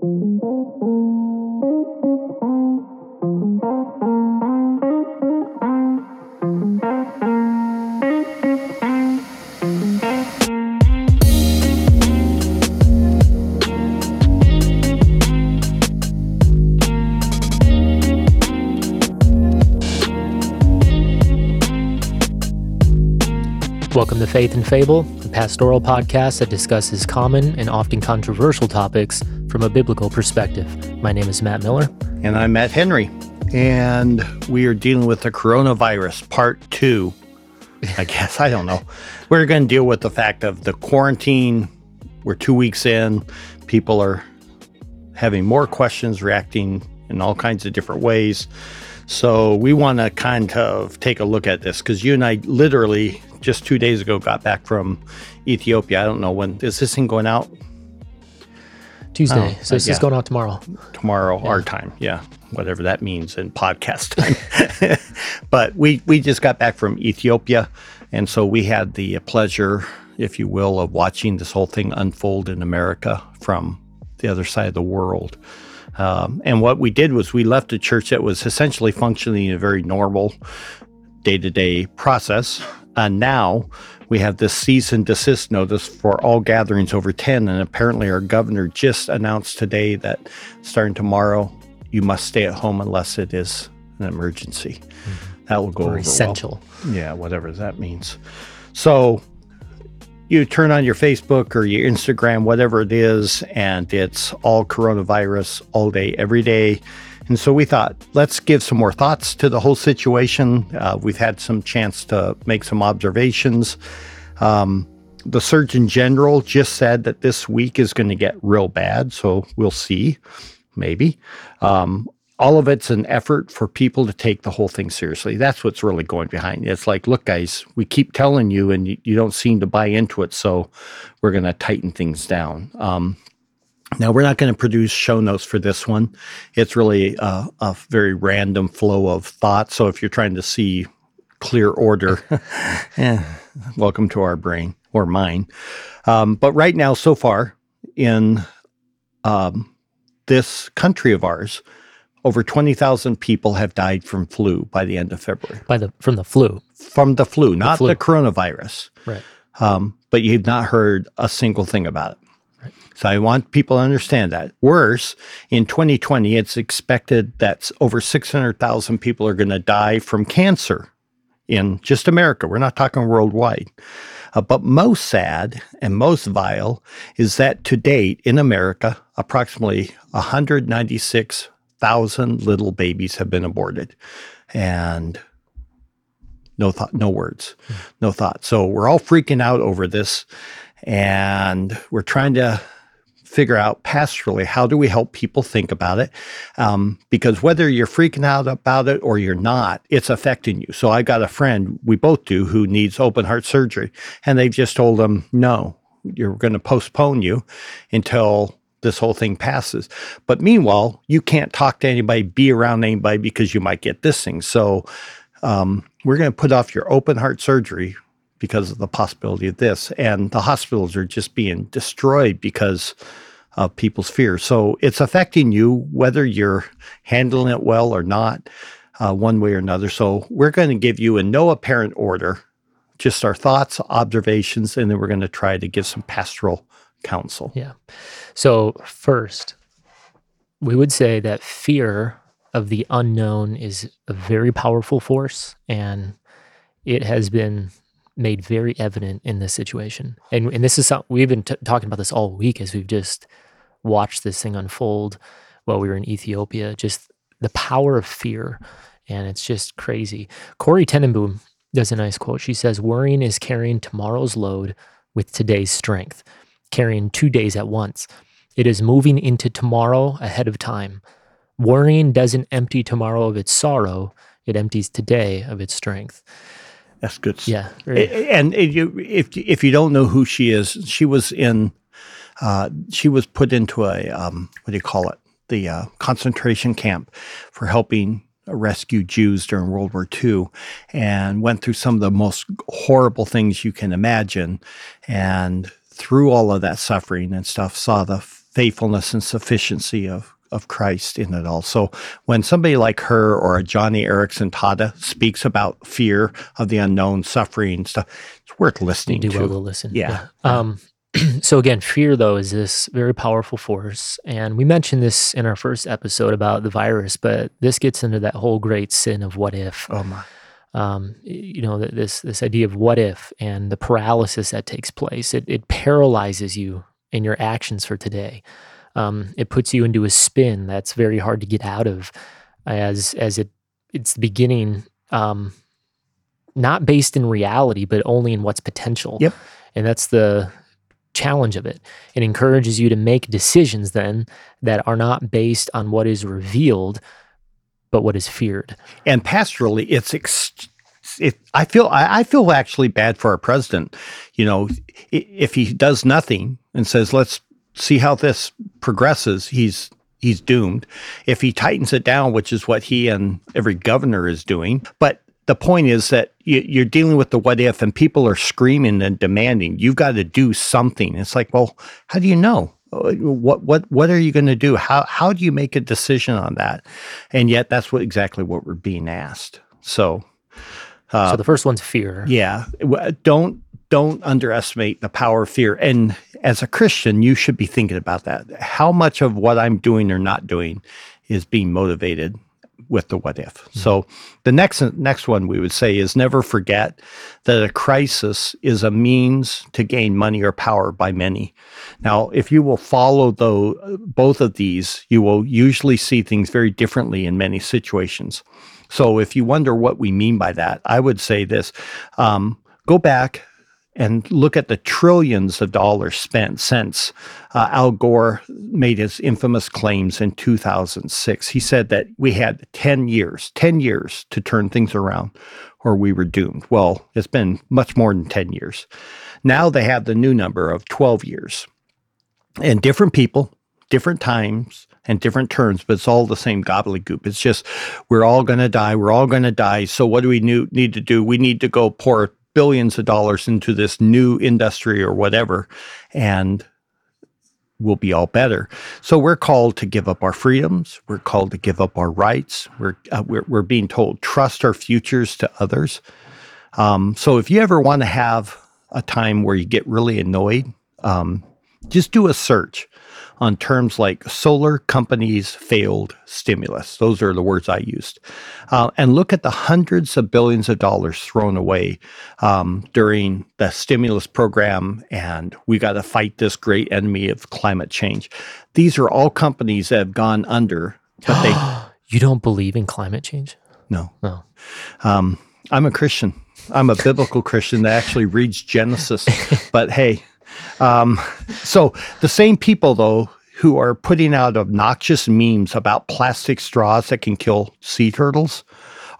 Welcome to Faith and Fable, a pastoral podcast that discusses common and often controversial topics from a biblical perspective. My name is Matt Miller. And I'm Matt Henry. And we are dealing with the coronavirus part two. I guess. I don't know. We're going to deal with the fact of the quarantine. We're two weeks in. People are having more questions, reacting in all kinds of different ways. So we want to kind of take a look at this because you and I literally just two days ago got back from Ethiopia. I don't know when is this thing going out? Tuesday. Oh, so this yeah. is going out tomorrow. Tomorrow, yeah. our time. Yeah, whatever that means in podcast time. but we we just got back from Ethiopia, and so we had the pleasure, if you will, of watching this whole thing unfold in America from the other side of the world. Um, and what we did was we left a church that was essentially functioning in a very normal day to day process. And now we have this cease and desist notice for all gatherings over 10. And apparently, our governor just announced today that starting tomorrow, you must stay at home unless it is an emergency. Mm-hmm. That will go or over essential. Well. Yeah, whatever that means. So you turn on your Facebook or your Instagram, whatever it is, and it's all coronavirus all day, every day. And so we thought, let's give some more thoughts to the whole situation. Uh, we've had some chance to make some observations. Um, the Surgeon General just said that this week is going to get real bad, so we'll see, maybe. Um, all of it's an effort for people to take the whole thing seriously. That's what's really going behind it. It's like, look, guys, we keep telling you, and you, you don't seem to buy into it, so we're going to tighten things down. Um, now, we're not going to produce show notes for this one. It's really a, a very random flow of thought. So if you're trying to see clear order, eh, welcome to our brain or mine. Um, but right now, so far in um, this country of ours, over 20,000 people have died from flu by the end of February. By the from the flu. From the flu, not the, flu. the coronavirus. Right. Um, but you've not heard a single thing about it. So I want people to understand that. Worse, in 2020, it's expected that over 600,000 people are going to die from cancer in just America. We're not talking worldwide. Uh, but most sad and most vile is that to date in America, approximately 196 thousand little babies have been aborted, and no thought, no words, no thought. So we're all freaking out over this, and we're trying to figure out pastorally how do we help people think about it um, because whether you're freaking out about it or you're not it's affecting you so i got a friend we both do who needs open heart surgery and they've just told him no you're going to postpone you until this whole thing passes. But meanwhile, you can't talk to anybody, be around anybody because you might get this thing. So um, we're going to put off your open heart surgery because of the possibility of this. And the hospitals are just being destroyed because of people's fears. So it's affecting you whether you're handling it well or not, uh, one way or another. So we're going to give you in no apparent order just our thoughts, observations, and then we're going to try to give some pastoral counsel. Yeah. So, first, we would say that fear of the unknown is a very powerful force and it has been made very evident in this situation. And, and this is something we've been t- talking about this all week as we've just watched this thing unfold while we were in Ethiopia, just the power of fear. And it's just crazy. Corrie ten Boom does a nice quote. She says, Worrying is carrying tomorrow's load with today's strength carrying two days at once. It is moving into tomorrow ahead of time. Worrying doesn't empty tomorrow of its sorrow, it empties today of its strength. That's good. Yeah. And if if you don't know who she is, she was in, uh, she was put into a um, what do you call it? The uh, concentration camp for helping rescue Jews during World War II, and went through some of the most horrible things you can imagine, and through all of that suffering and stuff, saw the faithfulness and sufficiency of of Christ in it all. So when somebody like her or a Joni Eareckson Tada speaks about fear of the unknown, suffering stuff, it's worth listening You do to. well to listen. Yeah. Um, so again, fear though is this very powerful force, and we mentioned this in our first episode about the virus, but this gets into that whole great sin of what if. Oh my. Um, you know, this this idea of what if and the paralysis that takes place. It it paralyzes you in your actions for today. Um, it puts you into a spin that's very hard to get out of, as as it it's the beginning. Um, not based in reality, but only in what's potential. Yep. And that's the challenge of it. It encourages you to make decisions then that are not based on what is revealed, but what is feared. And pastorally, it's ex- it, I feel I, I feel actually bad for our president. You know, if he does nothing and says, "Let's see how this progresses," he's he's doomed. If he tightens it down, which is what he and every governor is doing, but the point is that you, you're dealing with the what if, and people are screaming and demanding, "You've got to do something." It's like, well, how do you know? Uh, What what what are you going to do? How how do you make a decision on that? And yet, that's what exactly what we're being asked. So, so the first one's fear. yeah, don't don't underestimate the power of fear. And as a Christian, you should be thinking about that. How much of what I'm doing or not doing is being motivated with the what if. So the next next one we would say is never forget that a crisis is a means to gain money or power by many. Now, if you will follow though both of these, you will usually see things very differently in many situations. So if you wonder what we mean by that, I would say this: um, go back and look at the trillions of dollars spent since uh, Al Gore made his infamous claims in 2006. He said that we had 10 years, 10 years to turn things around or we were doomed. Well, it's been much more than 10 years. Now they have the new number of 12 years. And different people, different times, and different terms, but it's all the same gobbledygook. It's just we're all going to die. We're all going to die. So what do we need to do? We need to go pour billions of dollars into this new industry or whatever, and we'll be all better. So we're called to give up our freedoms. We're called to give up our rights. We're uh, we're, we're being told trust our futures to others. Um, so if you ever want to have a time where you get really annoyed, um, just do a search on terms like solar companies failed stimulus. Those are the words I used. Uh, and look at the hundreds of billions of dollars thrown away um, during the stimulus program. And we got to fight this great enemy of climate change. These are all companies that have gone under, but they, You don't believe in climate change? no. No. Um, I'm a Christian. I'm a biblical Christian that actually reads Genesis. but hey, um, so the same people though who are putting out obnoxious memes about plastic straws that can kill sea turtles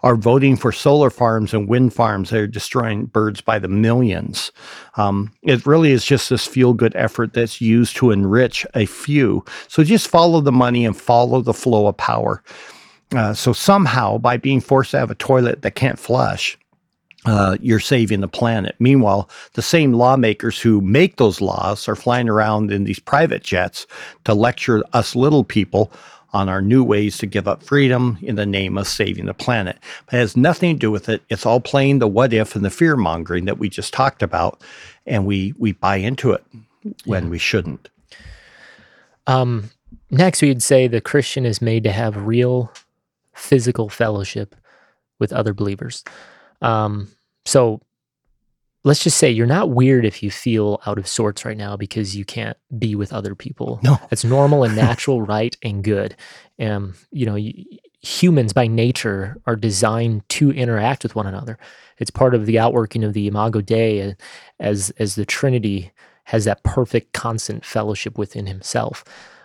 are voting for solar farms and wind farms that are destroying birds by the millions. Um, it really is just this feel good effort that's used to enrich a few. So just follow the money and follow the flow of power. Uh, so somehow, by being forced to have a toilet that can't flush, uh, you're saving the planet. Meanwhile, the same lawmakers who make those laws are flying around in these private jets to lecture us little people on our new ways to give up freedom in the name of saving the planet. But it has nothing to do with it. It's all playing the what if and the fear mongering that we just talked about, and we we buy into it when we shouldn't. Um, next, we'd say the Christian is made to have real physical fellowship with other believers. Um, so let's just say you're not weird if you feel out of sorts right now because you can't be with other people. No. It's normal and natural, right and good. Um, you know, humans by nature are designed to interact with one another. It's part of the outworking of the Imago Dei uh, as as the Trinity has that perfect constant fellowship within himself.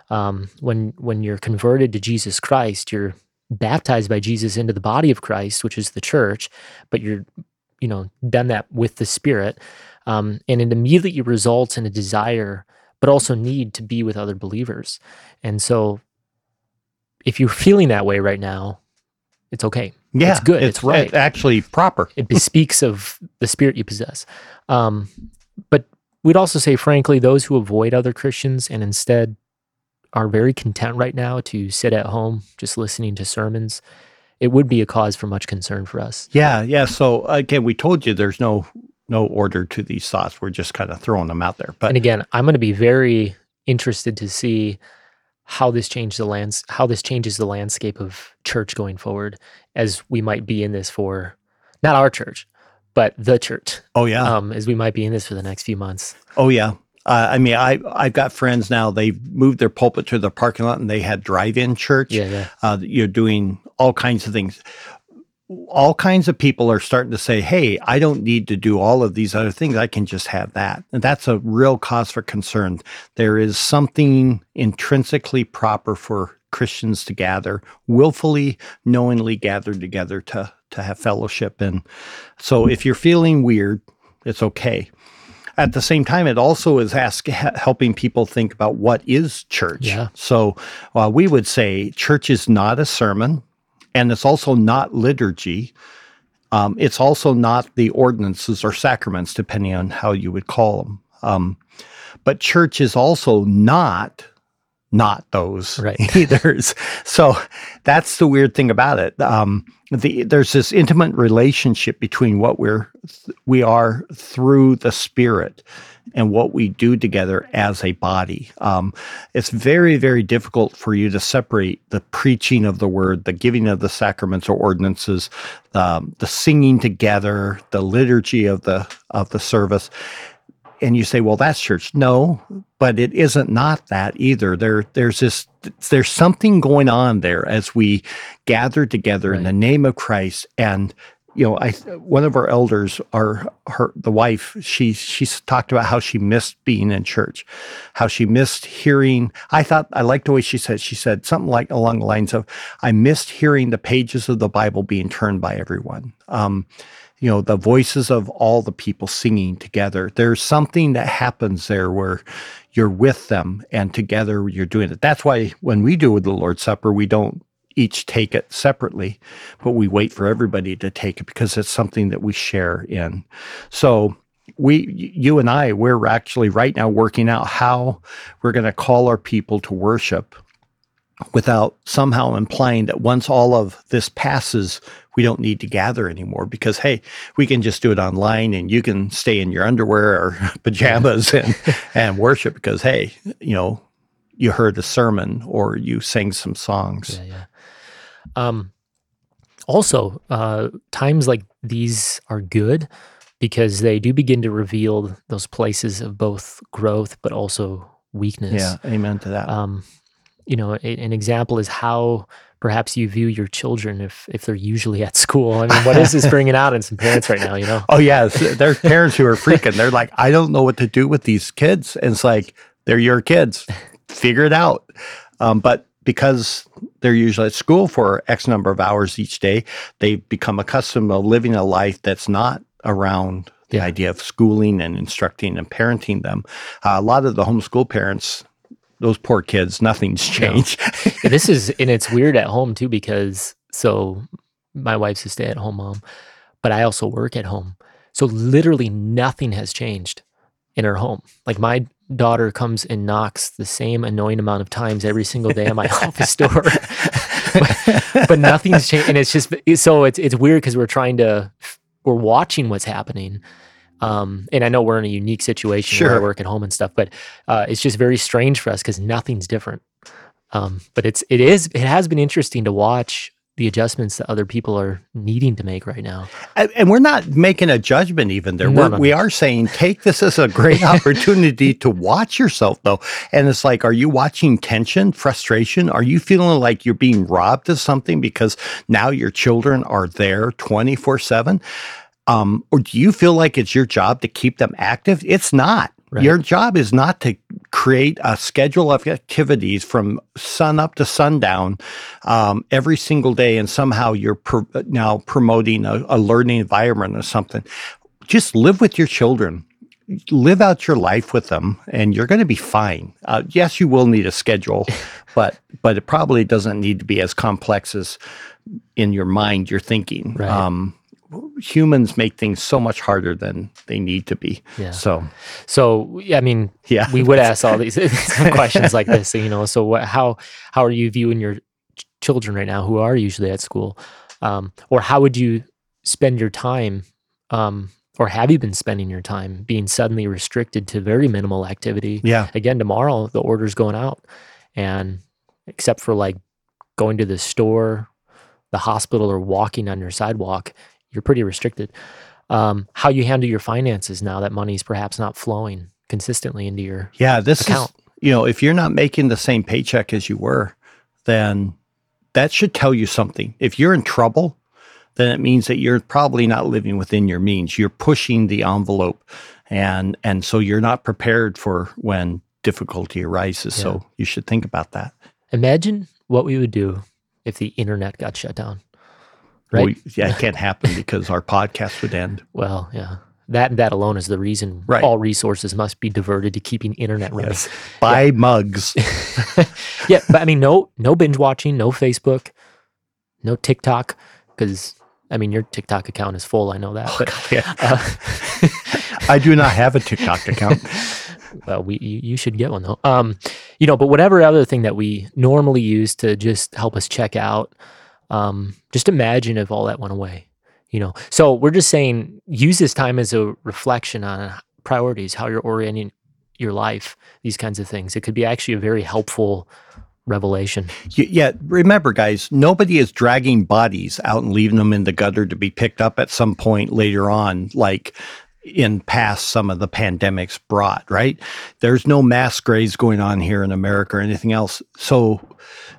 Um, when when you're converted to Jesus Christ, you're baptized by Jesus into the body of Christ, which is the church, but you're you know done that with the Spirit, um, and it immediately results in a desire, but also need to be with other believers. And so, if you're feeling that way right now, it's okay. Yeah, It's good. It's right. actually proper. It bespeaks of the spirit you possess. Um, but we'd also say, frankly, those who avoid other Christians and instead are very content right now to sit at home just listening to sermons, it would be a cause for much concern for us. Yeah, yeah. So again, we told you there's no no order to these thoughts. We're just kind of throwing them out there. But and again, I'm going to be very interested to see how this changes the lands how this changes the landscape of church going forward as we might be in this for not our church but the church oh yeah um, as we might be in this for the next few months oh yeah uh, I mean, I I've got friends now. They've moved their pulpit to the parking lot, and they had drive-in church. Yeah, yeah. Uh, you're doing all kinds of things. All kinds of people are starting to say, "Hey, I don't need to do all of these other things. I can just have that." And that's a real cause for concern. There is something intrinsically proper for Christians to gather, willfully, knowingly gathered together to to have fellowship. And so, if you're feeling weird, it's okay at the same time, it also is ask, helping people think about what is church. Yeah. So uh, we would say church is not a sermon, and it's also not liturgy. Um, it's also not the ordinances or sacraments, depending on how you would call them. Um, but church is also not not those right. either. so that's the weird thing about it. Um, the, there's this intimate relationship between what we're we are through the Spirit and what we do together as a body. Um, it's very very difficult for you to separate the preaching of the word, the giving of the sacraments or ordinances, um, the singing together, the liturgy of the of the service and you say, well, that's church. No, but it isn't not that either. There, there's this, there's something going on there as we gather together right. in the name of Christ. And you know, I one of our elders, our her the wife, she she's talked about how she missed being in church, how she missed hearing. I thought I liked the way she said. She said something like along the lines of, "I missed hearing the pages of the Bible being turned by everyone." Um, you know, the voices of all the people singing together. There's something that happens there where you're with them and together you're doing it. That's why when we do the Lord's Supper, we don't each take it separately, but we wait for everybody to take it because it's something that we share in. So we you and I we're actually right now working out how we're going to call our people to worship without somehow implying that once all of this passes, we don't need to gather anymore because, hey, we can just do it online and you can stay in your underwear or pajamas and, and worship because, hey, you know, you heard a sermon or you sang some songs. Yeah, yeah. Um, also, uh, times like these are good because they do begin to reveal those places of both growth but also weakness. Yeah, amen to that. Um, you know, a, an example is how perhaps you view your children if if they're usually at school. I mean, what is this bringing out in some parents right now? You know? Oh yeah, there's parents who are freaking. They're like, I don't know what to do with these kids, and it's like they're your kids. Figure it out. Um, but because they're usually at school for X number of hours each day, they become accustomed to living a life that's not around the yeah. idea of schooling and instructing and parenting them. Uh, a lot of the homeschool parents those poor kids, nothing's changed. No. this is, and it's weird at home too, because so my wife's a stay at home mom, but I also work at home. So literally nothing has changed in her home. Like my daughter comes and knocks the same annoying amount of times every single day on my office door. but, but, nothing's changed. And it's just, so it's, it's weird because we're trying to, we're watching what's happening um, and I know we're in a unique situation sure. where I work at home and stuff, but uh, it's just very strange for us because nothing's different. Um, but it's it is it has been interesting to watch the adjustments that other people are needing to make right now. And, and we're not making a judgment even there. No, no, we are saying take this as a great opportunity to watch yourself though. And it's like, are you watching tension, frustration? Are you feeling like you're being robbed of something because now your children are there 24 seven? Um, or do you feel like it's your job to keep them active? It's not. Right. Your job is not to create a schedule of activities from sun up to sundown um, every single day, and somehow you're pro- now promoting a, a learning environment or something. Just live with your children live out your life with them and you're going to be fine. Uh, yes, you will need a schedule, but but it probably doesn't need to be as complex as in your mind you're thinking. Right. Um, humans make things so much harder than they need to be. Yeah. So, So I mean, yeah. we would ask all these questions like this. You know, so what, how how are you viewing your children right now who are usually at school, um, or how would you spend your time, um, or have you been spending your time being suddenly restricted to very minimal activity? Yeah. Again, tomorrow the order's going out, and except for like going to the store, the hospital, or walking on your sidewalk, you're pretty restricted. Um, how you handle your finances now that money's perhaps not flowing consistently into your Yeah. This account. is, you know, if you're not making the same paycheck as you were, then that should tell you something. If you're in trouble, then it means that you're probably not living within your means. You're pushing the envelope and and so you're not prepared for when difficulty arises. So you should think about that. Imagine what we would do if the internet got shut down. Right? We- yeah, it can't happen because our podcast would end. well, yeah. That that alone is the reason Right. all resources must be diverted to keeping internet running. Yes. Buy mugs. yeah, but I mean, no, no binge watching, no Facebook, no TikTok, because I mean, your TikTok account is full. I know that, but Yeah. uh, I do not have a TikTok account. well, we you, you should get one though. Um, you know, but whatever other thing that we normally use to just help us check out, um, just imagine if all that went away. You know, so we're just saying use this time as a reflection on priorities, how you're orienting your life, these kinds of things. It could be actually a very helpful revelation. Yeah, remember, guys, nobody is dragging bodies out and leaving them in the gutter to be picked up at some point later on, like in past some of the pandemics brought, right? There's no mass graves going on here in America or anything else. So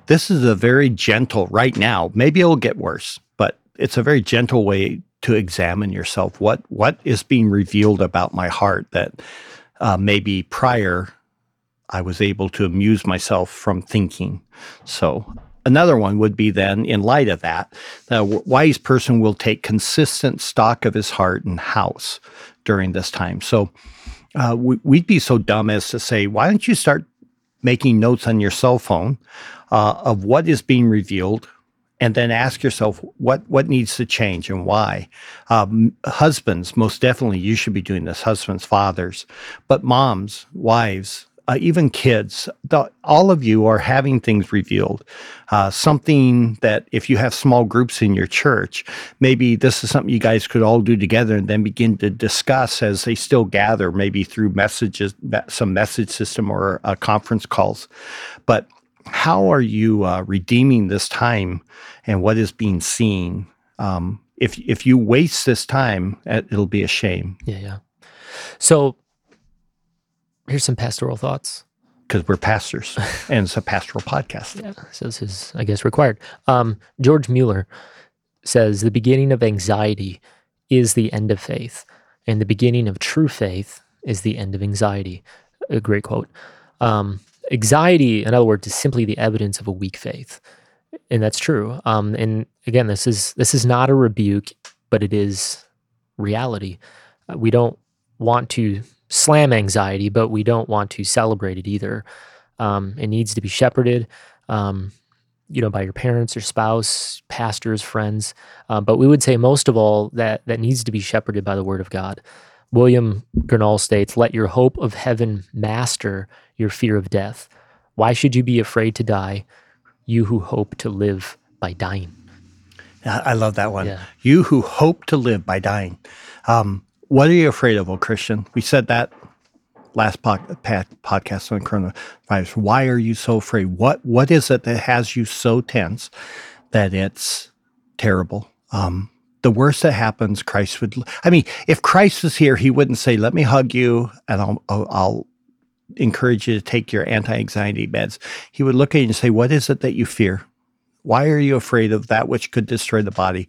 this is a very gentle, right now, maybe it'll get worse, but it's a very gentle way to examine yourself. What What is being revealed about my heart that uh, maybe prior I was able to amuse myself from thinking. So another one would be then, in light of that, the wise person will take consistent stock of his heart and house during this time. So uh, we, we'd be so dumb as to say, why don't you start making notes on your cell phone uh, of what is being revealed? And then ask yourself what what needs to change and why. Um, husbands, most definitely, you should be doing this. Husbands, fathers, but moms, wives, uh, even kids, the, all of you are having things revealed. Uh, something that if you have small groups in your church, maybe this is something you guys could all do together and then begin to discuss as they still gather, maybe through messages, some message system or uh, conference calls. But how are you uh, redeeming this time and what is being seen? Um, if if you waste this time, it- it'll be a shame Yeah, yeah. So here's some pastoral thoughts. because we're pastors and it's a pastoral podcast. Yeah, so this is, I guess, required. Um, George Mueller says the beginning of anxiety is the end of faith, and the beginning of true faith is the end of anxiety. A great quote. Um, anxiety, in other words, is simply the evidence of a weak faith, and that's true. Um, and again, this is this is not a rebuke, but it is reality. Uh, we don't want to slam anxiety, but we don't want to celebrate it either. Um, it needs to be shepherded, um, you know, by your parents or spouse, pastors, friends. Uh, but we would say most of all that that needs to be shepherded by the Word of God. William Gurnall states, "Let your hope of heaven master your fear of death. Why should you be afraid to die, you who hope to live by dying?" I I love that one. Yeah. You who hope to live by dying. Um, what are you afraid of, O Christian? We said that last pa- podcast on coronavirus. Why are you so afraid? What What is it that has you so tense that it's terrible? Um, the worst that happens, Christ would. I mean, if Christ was here, he wouldn't say, "Let me hug you," and I'll, I'll, I'll encourage you to take your anti-anxiety meds. He would look at you and say, "What is it that you fear? Why are you afraid of that which could destroy the body?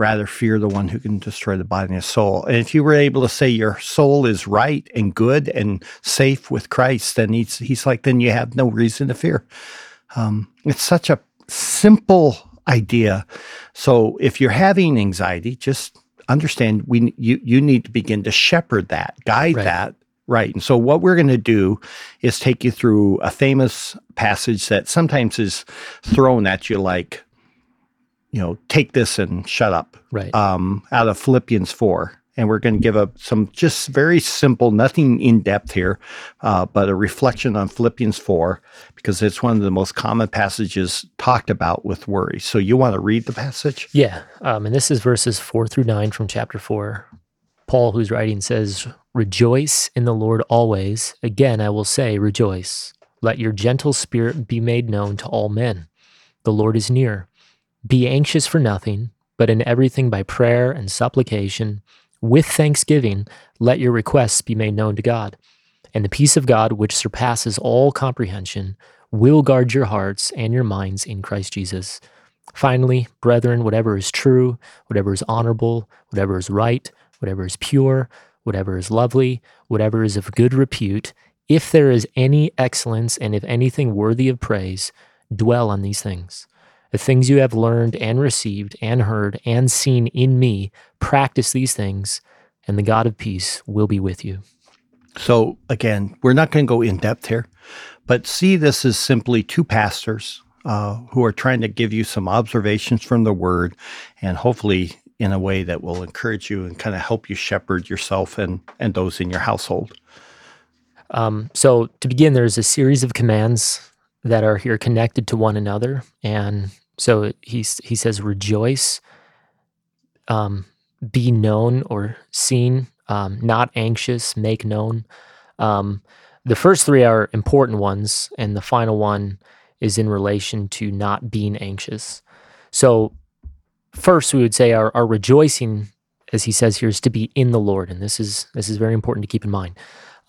Rather fear the one who can destroy the body and the soul. And if you were able to say your soul is right and good and safe with Christ, then he's he's like, then you have no reason to fear. Um, it's such a simple idea. So if you're having anxiety, just understand we you you need to begin to shepherd that, guide Right. that right. And so what we're going to do is take you through a famous passage that sometimes is thrown at you like you know, take this and shut up. Right. Um, out of Philippians 4. And we're going to give up some just very simple, nothing in depth here, uh, but a reflection on Philippians 4, because it's one of the most common passages talked about with worry. So you want to read the passage? Yeah. Um, and this is verses four through nine from chapter four. Paul, who's writing, says, Rejoice in the Lord always. Again, I will say, rejoice. Let your gentle spirit be made known to all men. The Lord is near. Be anxious for nothing, but in everything by prayer and supplication, with thanksgiving, let your requests be made known to God. And the peace of God, which surpasses all comprehension, will guard your hearts and your minds in Christ Jesus. Finally, brethren, whatever is true, whatever is honorable, whatever is right, whatever is pure, whatever is lovely, whatever is of good repute, if there is any excellence and if anything worthy of praise, dwell on these things. The things you have learned and received and heard and seen in me, practice these things, and the God of peace will be with you. So, again, we're not going to go in depth here, but see this as simply two pastors uh, who are trying to give you some observations from the word and hopefully in a way that will encourage you and kind of help you shepherd yourself and, and those in your household. Um, so, to begin, there's a series of commands that are here connected to one another. And so he's, he says, rejoice, um, be known or seen, um, not anxious, make known. Um, the first three are important ones, and the final one is in relation to not being anxious. So, first, we would say our, our rejoicing, as he says here, is to be in the Lord, and this is this is very important to keep in mind.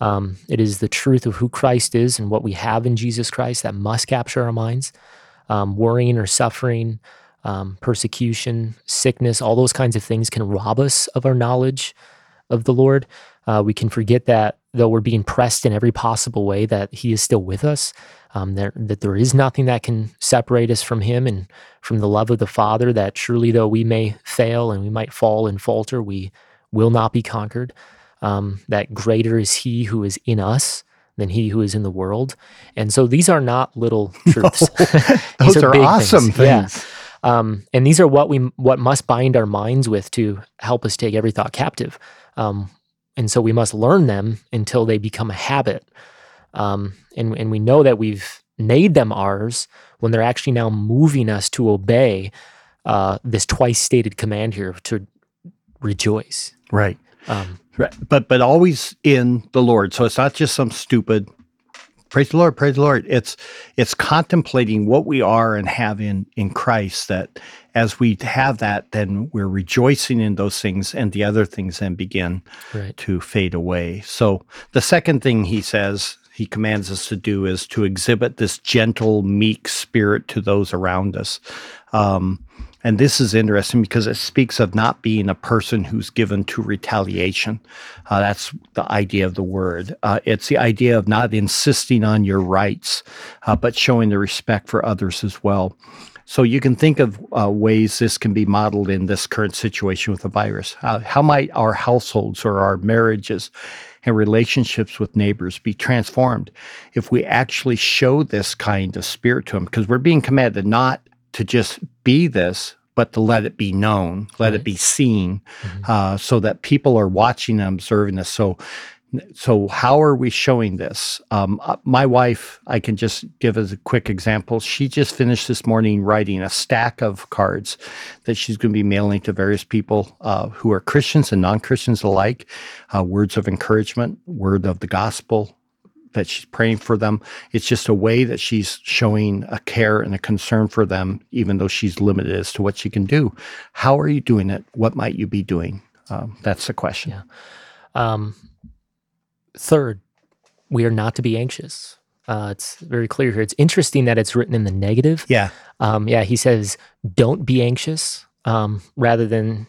Um, it is the truth of who Christ is and what we have in Jesus Christ that must capture our minds. Um, worrying or suffering, um, persecution, sickness, all those kinds of things can rob us of our knowledge of the Lord. Uh, we can forget that though we're being pressed in every possible way, that He is still with us. Um, that there is nothing that can separate us from Him and from the love of the Father. That truly, though we may fail and we might fall and falter, we will not be conquered. Um, that greater is He who is in us than he who is in the world. And so these are not little truths. No, those are, are awesome things. things. Yeah. Um, and these are what we what must bind our minds with to help us take every thought captive. Um, and so we must learn them until they become a habit. Um, and, and we know that we've made them ours when they're actually now moving us to obey uh, this twice stated command here to rejoice. Right. Um, right. But but always in the Lord. So it's not just some stupid praise the Lord, praise the Lord. It's it's contemplating what we are and have in in Christ that as we have that, then we're rejoicing in those things and the other things then begin right. to fade away. So the second thing he says he commands us to do is to exhibit this gentle, meek spirit to those around us. Um, and this is interesting because it speaks of not being a person who's given to retaliation. Uh, that's the idea of the word. Uh, it's the idea of not insisting on your rights, uh, but showing the respect for others as well. So you can think of uh, ways this can be modeled in this current situation with the virus. how might our households or our marriages and relationships with neighbors be transformed if we actually show this kind of spirit to them? Because we're being commanded not to just be this, but to let it be known, let right. it be seen, mm-hmm. uh, so that people are watching and observing this. So, so how are we showing this? Um, uh, my wife, I can just give as a quick example. She just finished this morning writing a stack of cards that she's going to be mailing to various people uh, who are Christians and non-Christians alike. Uh, words of encouragement, word of the gospel, that she's praying for them. It's just a way that she's showing a care and a concern for them, even though she's limited as to what she can do. How are you doing it? What might you be doing? Um, that's the question. Yeah. Um, third, we are not to be anxious. Uh, it's very clear here. It's interesting that it's written in the negative. Yeah. Um, yeah. He says, "Don't be anxious," um, rather than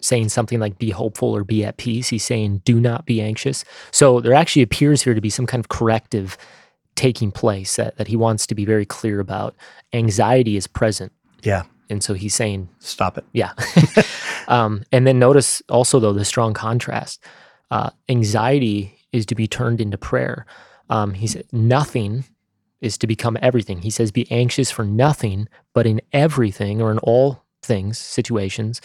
saying something like be hopeful or be at peace. He's saying do not be anxious. So there actually appears here to be some kind of corrective taking place that, that he wants to be very clear about. Anxiety is present. Yeah. And so he's saying, stop it. Yeah. um, and then notice also, though, the strong contrast. Uh, anxiety is to be turned into prayer. Um, he said, nothing is to become everything. He says, be anxious for nothing, but in everything or in all things, situations,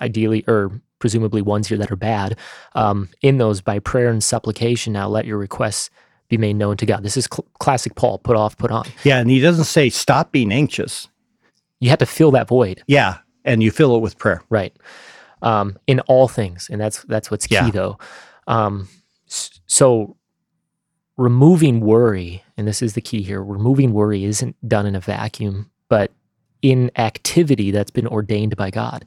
ideally or presumably ones here that are bad, um, in those by prayer and supplication, now let your requests be made known to God. This is cl- classic Paul, put off, put on. Yeah, and he doesn't say stop being anxious. You have to fill that void. Yeah, and you fill it with prayer. Right. Um, in all things, and that's that's what's key Yeah. though. Um, so removing worry, and this is the key here. Removing worry isn't done in a vacuum, but in activity that's been ordained by God.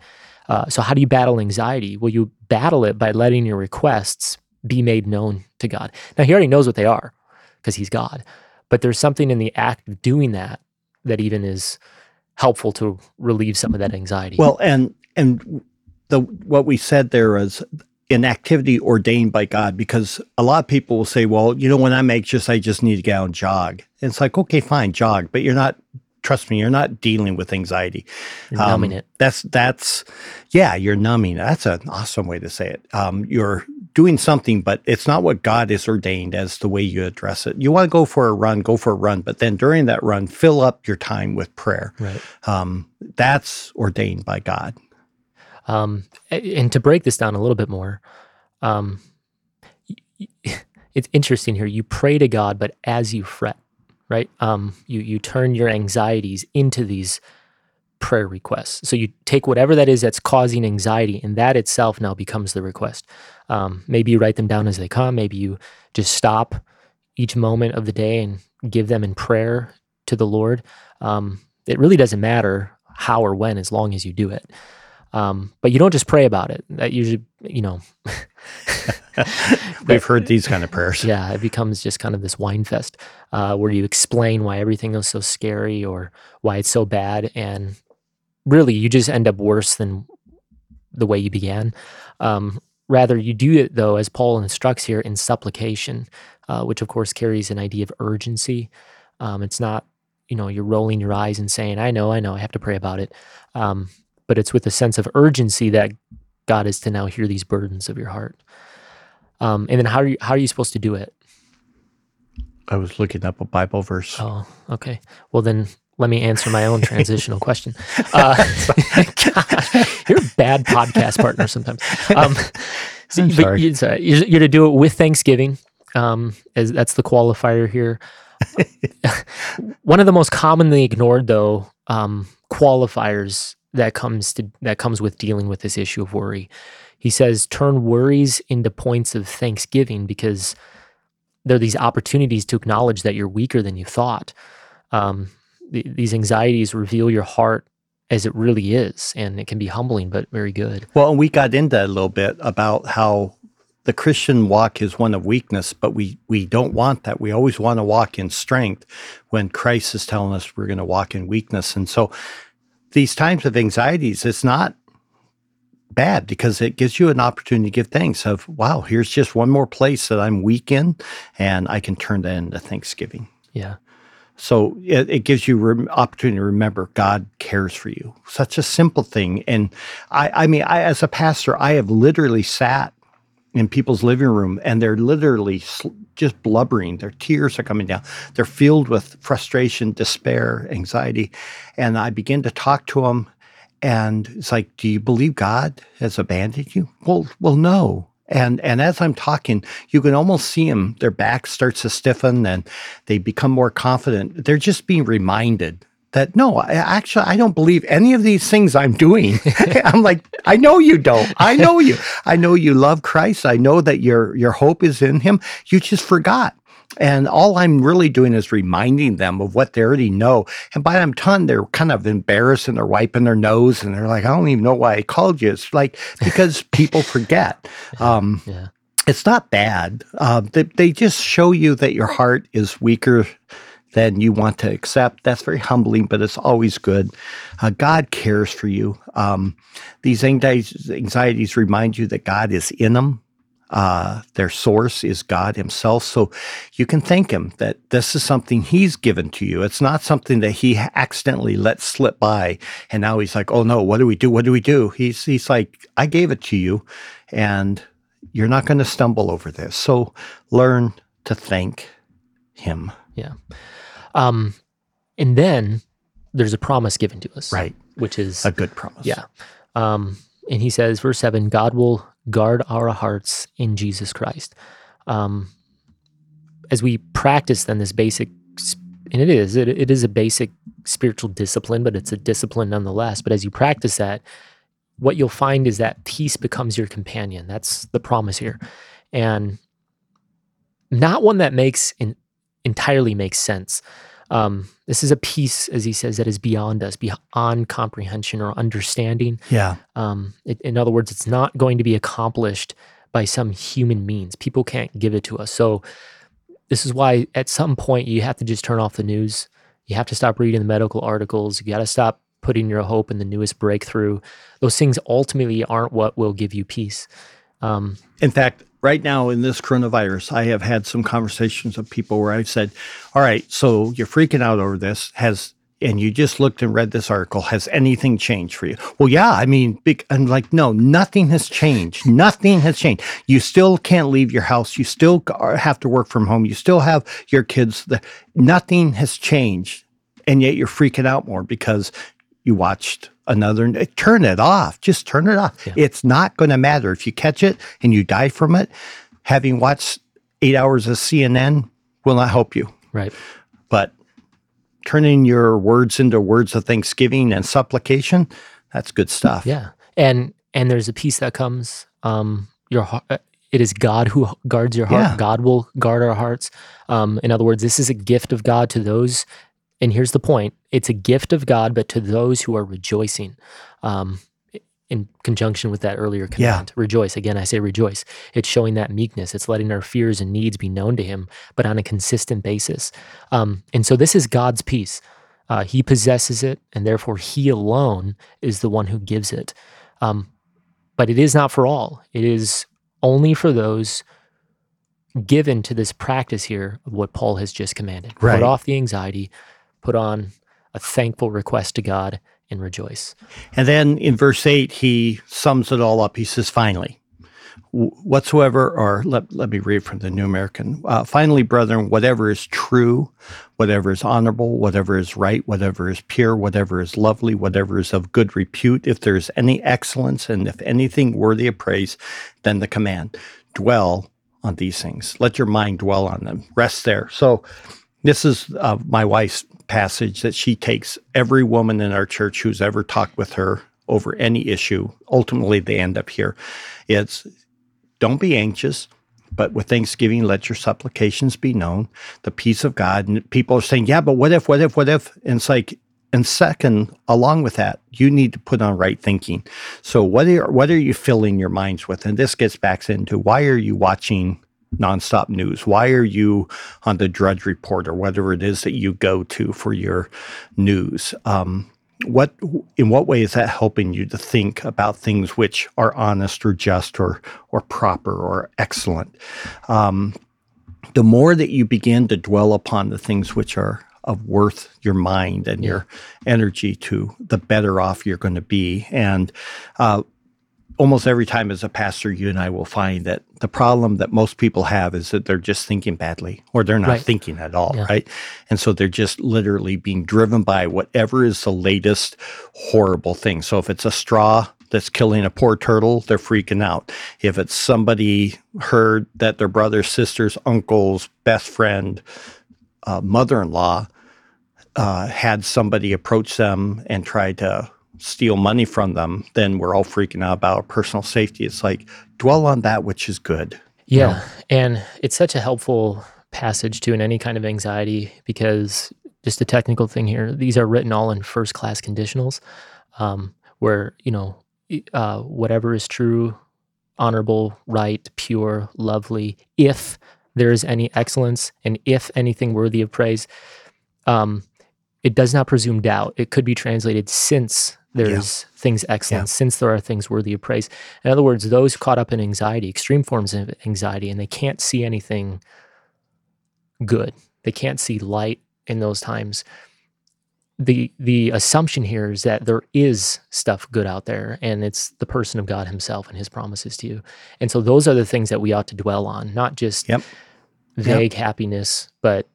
Uh, so how do you battle anxiety? Well, you battle it by letting your requests be made known to God. Now he already knows what they are because he's God, but there's something in the act of doing that that even is helpful to relieve some of that anxiety. Well, and and the what we said there is an activity ordained by God because a lot of people will say, well, you know, when I'm anxious, I just need to get out and jog. And it's like, okay, fine, jog, but you're not. Trust me, you're not dealing with anxiety. You're numbing Um, it. That's that's yeah, you're numbing. That's an awesome way to say it. Um, you're doing something, but it's not what God has ordained as the way you address it. You want to go for a run, go for a run, but then during that run, fill up your time with prayer. Right. Um, that's ordained by God. Um, and to break this down a little bit more, um, it's interesting here. You pray to God, but as you fret, right? Um, you you turn your anxieties into these prayer requests. So you take whatever that is that's causing anxiety, and that itself now becomes the request. Um, maybe you write them down as they come. Maybe you just stop each moment of the day and give them in prayer to the Lord. Um, it really doesn't matter how or when, as long as you do it. Um, but you don't just pray about it. That usually, you know, We've heard these kind of prayers. yeah, it becomes just kind of this whine fest uh, where you explain why everything is so scary or why it's so bad, and really you just end up worse than the way you began. Um, rather, you do it though, as Paul instructs here, in supplication, uh, which of course carries an idea of urgency. Um, it's not, you know, you're rolling your eyes and saying, "I know, I know, I have to pray about it," um, but it's with a sense of urgency that God is to now hear these burdens of your heart. Um, and then how are you how are you supposed to do it? I was looking up a Bible verse. Oh, okay. Well, then let me answer my own transitional question. Uh, God, you're a bad podcast partner sometimes. Um, so, I'm sorry. you- sorry, You're, you're to do it with Thanksgiving. Um, as that's the qualifier here. One of the most commonly ignored, though, um, qualifiers that comes to that comes with dealing with this issue of worry. He says, turn worries into points of thanksgiving because there are these opportunities to acknowledge that you're weaker than you thought. Um, th- these anxieties reveal your heart as it really is, and it can be humbling, but very good. Well, and we got into that a little bit about how the Christian walk is one of weakness, but we we don't want that. We always want to walk in strength when Christ is telling us we're going to walk in weakness. And so these times of anxieties, it's not bad because it gives you an opportunity to give thanks of wow, here's just one more place that I'm weak in and I can turn that into thanksgiving. Yeah, So it, it gives you rem- opportunity to remember God cares for you. Such a simple thing. And I, I mean, I, as a pastor, I have literally sat in people's living room and they're literally sl- just blubbering. Their tears are coming down. They're filled with frustration, despair, anxiety. And I begin to talk to them and it's like, do you believe God has abandoned you? Well, well, no. And and as I'm talking, you can almost see them. Their back starts to stiffen, and they become more confident. They're just being reminded that no, I, actually, I don't believe any of these things I'm doing. I'm like, I know you don't. I know you. I know you love Christ. I know that your your hope is in Him. You just forgot. And all I'm really doing is reminding them of what they already know. And by the time they're kind of embarrassed and they're wiping their nose and they're like, I don't even know why I called you. It's like because people forget. Um, yeah, it's not bad. Uh, they, they just show you that your heart is weaker than you want to accept. That's very humbling, but it's always good. Uh, God cares for you. Um, these anxieties, anxieties remind you that God is in them. Uh, their source is God Himself. So you can thank Him that this is something He's given to you. It's not something that He accidentally let slip by. And now He's like, oh no, what do we do? What do we do? He's, he's like, I gave it to you. And you're not going to stumble over this. So learn to thank Him. yeah. Um, and then there's a promise given to us, Right. Which is A good promise. yeah. Um, and he says, verse seven, God will guard our hearts in Jesus Christ. Um, as we practice then this basic, and it is, it, it is a basic spiritual discipline, but it's a discipline nonetheless. But as you practice that, what you'll find is that peace becomes your companion. That's the promise here. And not one that makes in, entirely makes sense. Um, this is a peace, as he says, that is beyond us, beyond comprehension or understanding. Yeah. Um, it, in other words, it's not going to be accomplished by some human means. People can't give it to us. So, this is why at some point you have to just turn off the news. You have to stop reading the medical articles. You got to stop putting your hope in the newest breakthrough. Those things ultimately aren't what will give you peace. Um, In fact, right now in this coronavirus, I have had some conversations with people where I've said, All right, so you're freaking out over this. Has and you just looked and read this article. Has anything changed for you? Well, yeah. I mean, I'm like, no, nothing has changed. Nothing has changed. You still can't leave your house. You still have to work from home. You still have your kids. Nothing has changed. And yet you're freaking out more because you watched another. Turn it off. Just turn it off. Yeah. It's not going to matter if you catch it and you die from it. Having watched eight hours of CNN will not help you. right. But turning your words into words of thanksgiving and supplication, that's good stuff. Yeah. And and there's a peace that comes. Um, your heart. It is God who guards your heart. Yeah. God will guard our hearts. Um, in other words, this is a gift of God to those. And here's the point: it's a gift of God, but to those who are rejoicing. Um, in conjunction with that earlier Yeah. command, rejoice. Again, I say rejoice. It's showing that meekness. It's letting our fears and needs be known to Him, but on a consistent basis. Um, and so this is God's peace. Uh, he possesses it, and therefore He alone is the one who gives it. Um, but it is not for all. It is only for those given to this practice here of what Paul has just commanded. Right. Put off the anxiety, put on a thankful request to God, and rejoice. And then in verse 8, he sums it all up. He says, finally, whatsoever, or let, let me read from the New American. Uh, finally, brethren, whatever is true, whatever is honorable, whatever is right, whatever is pure, whatever is lovely, whatever is of good repute, if there is any excellence and if anything worthy of praise, then the command dwell on these things. Let your mind dwell on them. Rest there. So, this is uh, my wife's passage that she takes every woman in our church who's ever talked with her over any issue. Ultimately, they end up here. It's don't be anxious, but with thanksgiving, let your supplications be known. The peace of God. And people are saying, yeah, but what if, what if, what if? And it's like, and second, along with that, you need to put on right thinking. So what are what are you filling your minds with? And this gets back into why are you watching nonstop news? Why are you on the Drudge Report or whatever it is that you go to for your news? Um, what in what way is that helping you to think about things which are honest or just or or proper or excellent? Um, the more that you begin to dwell upon the things which are of worth your mind and your energy to, the better off you're going to be. And uh, almost every time as a pastor, you and I will find that the problem that most people have is that they're just thinking badly or they're not Right. thinking at all, Yeah. right? And so they're just literally being driven by whatever is the latest horrible thing. So if it's a straw that's killing a poor turtle, they're freaking out. If it's somebody heard that their brother, sisters, uncles, best friend, uh, mother-in-law uh, had somebody approach them and try to steal money from them, then we're all freaking out about personal safety. It's like dwell on that which is good. Yeah. And it's such a helpful passage too in any kind of anxiety because just a technical thing here, these are written all in first class conditionals um, where, you know, uh, whatever is true, honorable, right, pure, lovely, if there is any excellence and if anything worthy of praise, um, it does not presume doubt. It could be translated since there's things excellent, since there are things worthy of praise. In other words, those caught up in anxiety, extreme forms of anxiety, and they can't see anything good. They can't see light in those times. The the assumption here is that there is stuff good out there, and it's the person of God Himself and His promises to you. And so those are the things that we ought to dwell on, not just Yep. vague happiness, but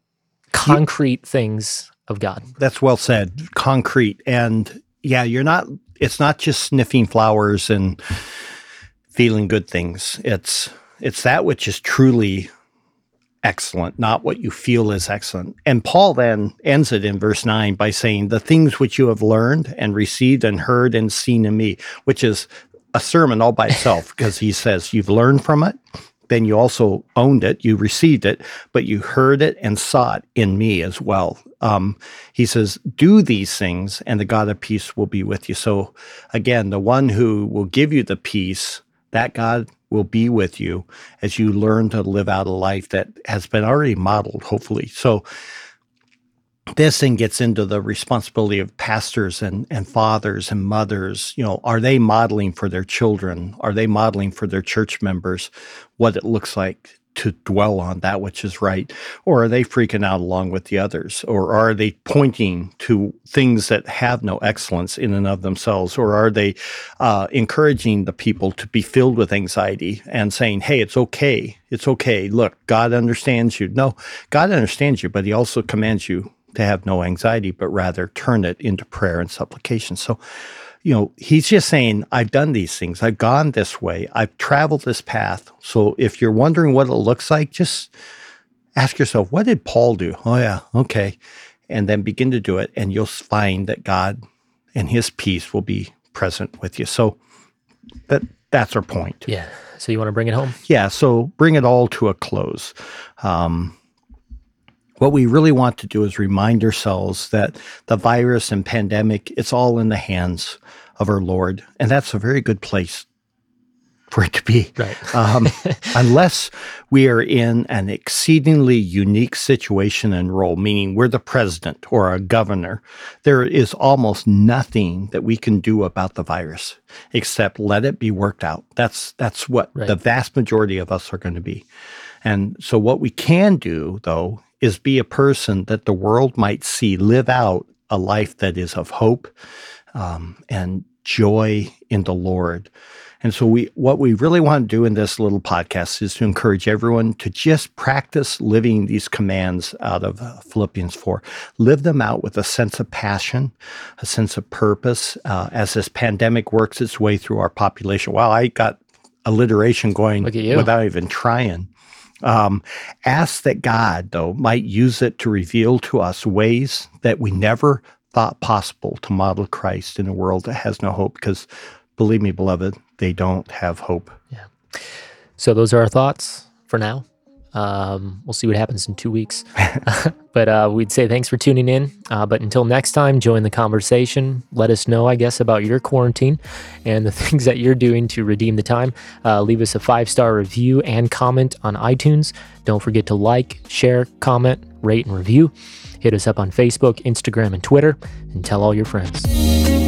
concrete things of God. That's well said. Concrete. And yeah, you're not, it's not just sniffing flowers and feeling good things. It's, it's that which is truly excellent, not what you feel is excellent. And Paul then ends it in verse 9 by saying, The things which you have learned and received and heard and seen in me, which is a sermon all by itself because he says, You've learned from it, then you also owned it, you received it, but you heard it and saw it in me as well. Um, he says, Do these things, and the God of peace will be with you. So, again, the one who will give you the peace, that God will be with you as you learn to live out a life that has been already modeled, hopefully. So, this thing gets into the responsibility of pastors and, and fathers and mothers. You know, are they modeling for their children? Are they modeling for their church members what it looks like to dwell on that which is right? Or are they freaking out along with the others? Or are they pointing to things that have no excellence in and of themselves? Or are they uh, encouraging the people to be filled with anxiety and saying, hey, it's okay. It's okay. Look, God understands you. No, God understands you, but He also commands you to have no anxiety, but rather turn it into prayer and supplication. So, you know, he's just saying, I've done these things. I've gone this way. I've traveled this path. So if you're wondering what it looks like, just ask yourself, what did Paul do? Oh, yeah. Okay. And then begin to do it. And you'll find that God and his peace will be present with you. So that that's our point. Yeah. So you want to bring it home? Yeah. So bring it all to a close. Um, what we really want to do is remind ourselves that the virus and pandemic, it's all in the hands of our Lord. And that's a very good place for it to be. Right. um, unless we are in an exceedingly unique situation and role, meaning we're the president or a governor, there is almost nothing that we can do about the virus except let it be worked out. That's that's what Right. the vast majority of us are going to be. And so what we can do though is be a person that the world might see live out a life that is of hope um, and joy in the Lord. And so we what we really want to do in this little podcast is to encourage everyone to just practice living these commands out of uh, Philippians 4. Live them out with a sense of passion, a sense of purpose uh, as this pandemic works its way through our population. Wow, I got alliteration going Look at you. without even trying. Um, ask that God, though, might use it to reveal to us ways that we never thought possible to model Christ in a world that has no hope. Because believe me, beloved, they don't have hope. Yeah. So those are our thoughts for now. Um, we'll see what happens in two weeks. but uh, we'd say thanks for tuning in. Uh, but until next time, join the conversation. Let us know, I guess, about your quarantine and the things that you're doing to redeem the time. Uh, leave us a five star review and comment on iTunes. Don't forget to like, share, comment, rate, and review. Hit us up on Facebook, Instagram, and Twitter, and tell all your friends.